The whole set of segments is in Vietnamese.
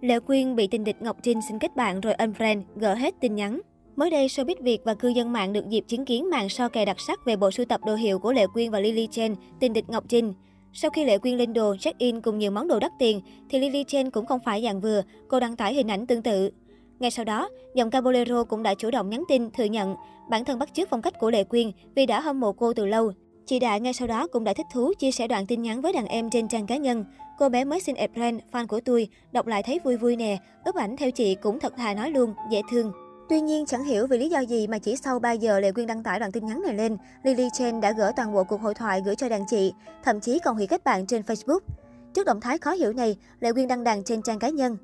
Lệ Quyên bị tình địch Ngọc Trinh xin kết bạn rồi unfriend, gỡ hết tin nhắn. Mới đây, showbiz Việt và cư dân mạng được dịp chứng kiến màn so kè đặc sắc về bộ sưu tập đồ hiệu của Lệ Quyên và Lily Chen, tình địch Ngọc Trinh. Sau khi Lệ Quyên lên đồ, check-in cùng nhiều món đồ đắt tiền, thì Lily Chen cũng không phải dạng vừa, cô đăng tải hình ảnh tương tự. Ngay sau đó, dòng ca Bolero cũng đã chủ động nhắn tin thừa nhận bản thân bắt chước phong cách của Lệ Quyên vì đã hâm mộ cô từ lâu. Chị Đại ngay sau đó cũng đã thích thú chia sẻ đoạn tin nhắn với đàn em trên trang cá nhân. Cô bé mới xin April, fan của tôi, đọc lại thấy vui vui nè, ướp ảnh theo chị cũng thật thà nói luôn, dễ thương. Tuy nhiên, chẳng hiểu vì lý do gì mà chỉ sau 3 giờ Lệ Quyên đăng tải đoạn tin nhắn này lên, Lily Chen đã gỡ toàn bộ cuộc hội thoại gửi cho đàn chị, thậm chí còn hủy kết bạn trên Facebook. Trước động thái khó hiểu này, Lệ Quyên đăng đàn trên trang cá nhân.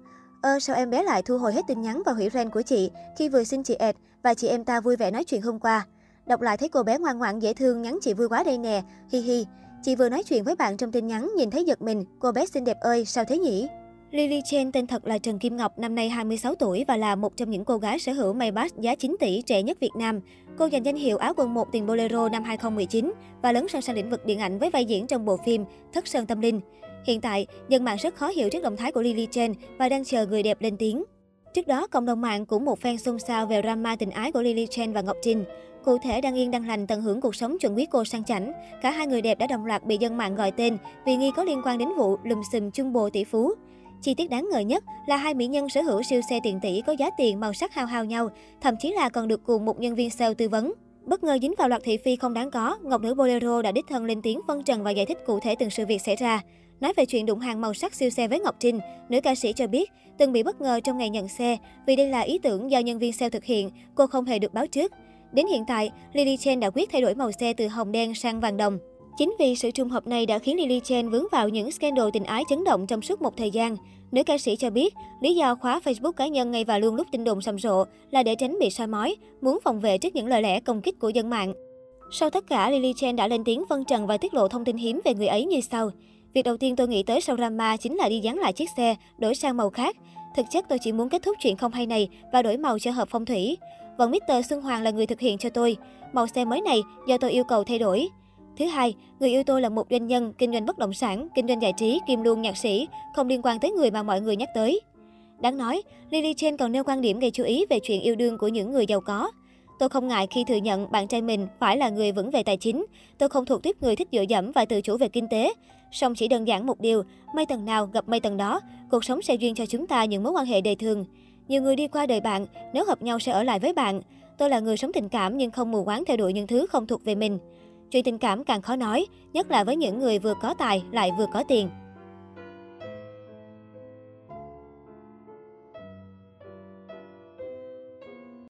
Ơ sao em bé lại thu hồi hết tin nhắn và hủy friend của chị khi vừa xin chị Ed và chị em ta vui vẻ nói chuyện hôm qua. Đọc lại thấy cô bé ngoan ngoãn dễ thương nhắn chị vui quá đây nè, hi hi. Chị vừa nói chuyện với bạn trong tin nhắn nhìn thấy giật mình, cô bé xinh đẹp ơi, sao thế nhỉ? Lily Chen tên thật là Trần Kim Ngọc, năm nay 26 tuổi và là một trong những cô gái sở hữu Maybach giá 9 tỷ trẻ nhất Việt Nam. Cô giành danh hiệu Áo quân 1 tiền Bolero năm 2019 và lớn sân sang lĩnh vực điện ảnh với vai diễn trong bộ phim Thất Sơn Tâm Linh. Hiện tại, dân mạng rất khó hiểu trước động thái của Lily Chen và đang chờ người đẹp lên tiếng. Trước đó, cộng đồng mạng cũng một phen xôn xao về drama tình ái của Lily Chen và Ngọc Trinh. Cụ thể, đang yên đang lành tận hưởng cuộc sống chuẩn quý cô sang chảnh. Cả hai người đẹp đã đồng loạt bị dân mạng gọi tên vì nghi có liên quan đến vụ lùm xùm chung bồ tỷ phú. Chi tiết đáng ngờ nhất là hai mỹ nhân sở hữu siêu xe tiền tỷ có giá tiền màu sắc hao hao nhau, thậm chí là còn được cùng một nhân viên sale tư vấn. Bất ngờ dính vào loạt thị phi không đáng có, Ngọc nữ Bolero đã đích thân lên tiếng phân trần và giải thích cụ thể từng sự việc xảy ra. Nói về chuyện đụng hàng màu sắc siêu xe với Ngọc Trinh, nữ ca sĩ cho biết từng bị bất ngờ trong ngày nhận xe vì đây là ý tưởng do nhân viên sale thực hiện, cô không hề được báo trước. Đến hiện tại, Lily Chen đã quyết thay đổi màu xe từ hồng đen sang vàng đồng. Chính vì sự trùng hợp này đã khiến Lily Chen vướng vào những scandal tình ái chấn động trong suốt một thời gian. Nữ ca sĩ cho biết, lý do khóa Facebook cá nhân ngay và luôn lúc tin đồn sầm rộ là để tránh bị soi mói, muốn phòng vệ trước những lời lẽ công kích của dân mạng. Sau tất cả, Lily Chen đã lên tiếng phân trần và tiết lộ thông tin hiếm về người ấy như sau. Việc đầu tiên tôi nghĩ tới sau drama chính là đi dán lại chiếc xe, đổi sang màu khác. Thực chất tôi chỉ muốn kết thúc chuyện không hay này và đổi màu cho hợp phong thủy. Vâng, Vẫn Mr. Xuân Hoàng là người thực hiện cho tôi. Màu xe mới này do tôi yêu cầu thay đổi. Thứ hai, người yêu tôi là một doanh nhân, kinh doanh bất động sản, kinh doanh giải trí, kim luôn nhạc sĩ, không liên quan tới người mà mọi người nhắc tới. Đáng nói, Lily Chen còn nêu quan điểm gây chú ý về chuyện yêu đương của những người giàu có. Tôi không ngại khi thừa nhận bạn trai mình phải là người vững về tài chính. Tôi không thuộc tiếp người thích dựa dẫm và tự chủ về kinh tế. Song chỉ đơn giản một điều, may tầng nào gặp may tầng đó, cuộc sống sẽ duyên cho chúng ta những mối quan hệ đời thường. Nhiều người đi qua đời bạn, nếu hợp nhau sẽ ở lại với bạn. Tôi là người sống tình cảm nhưng không mù quáng theo đuổi những thứ không thuộc về mình. Chuyện tình cảm càng khó nói, nhất là với những người vừa có tài lại vừa có tiền.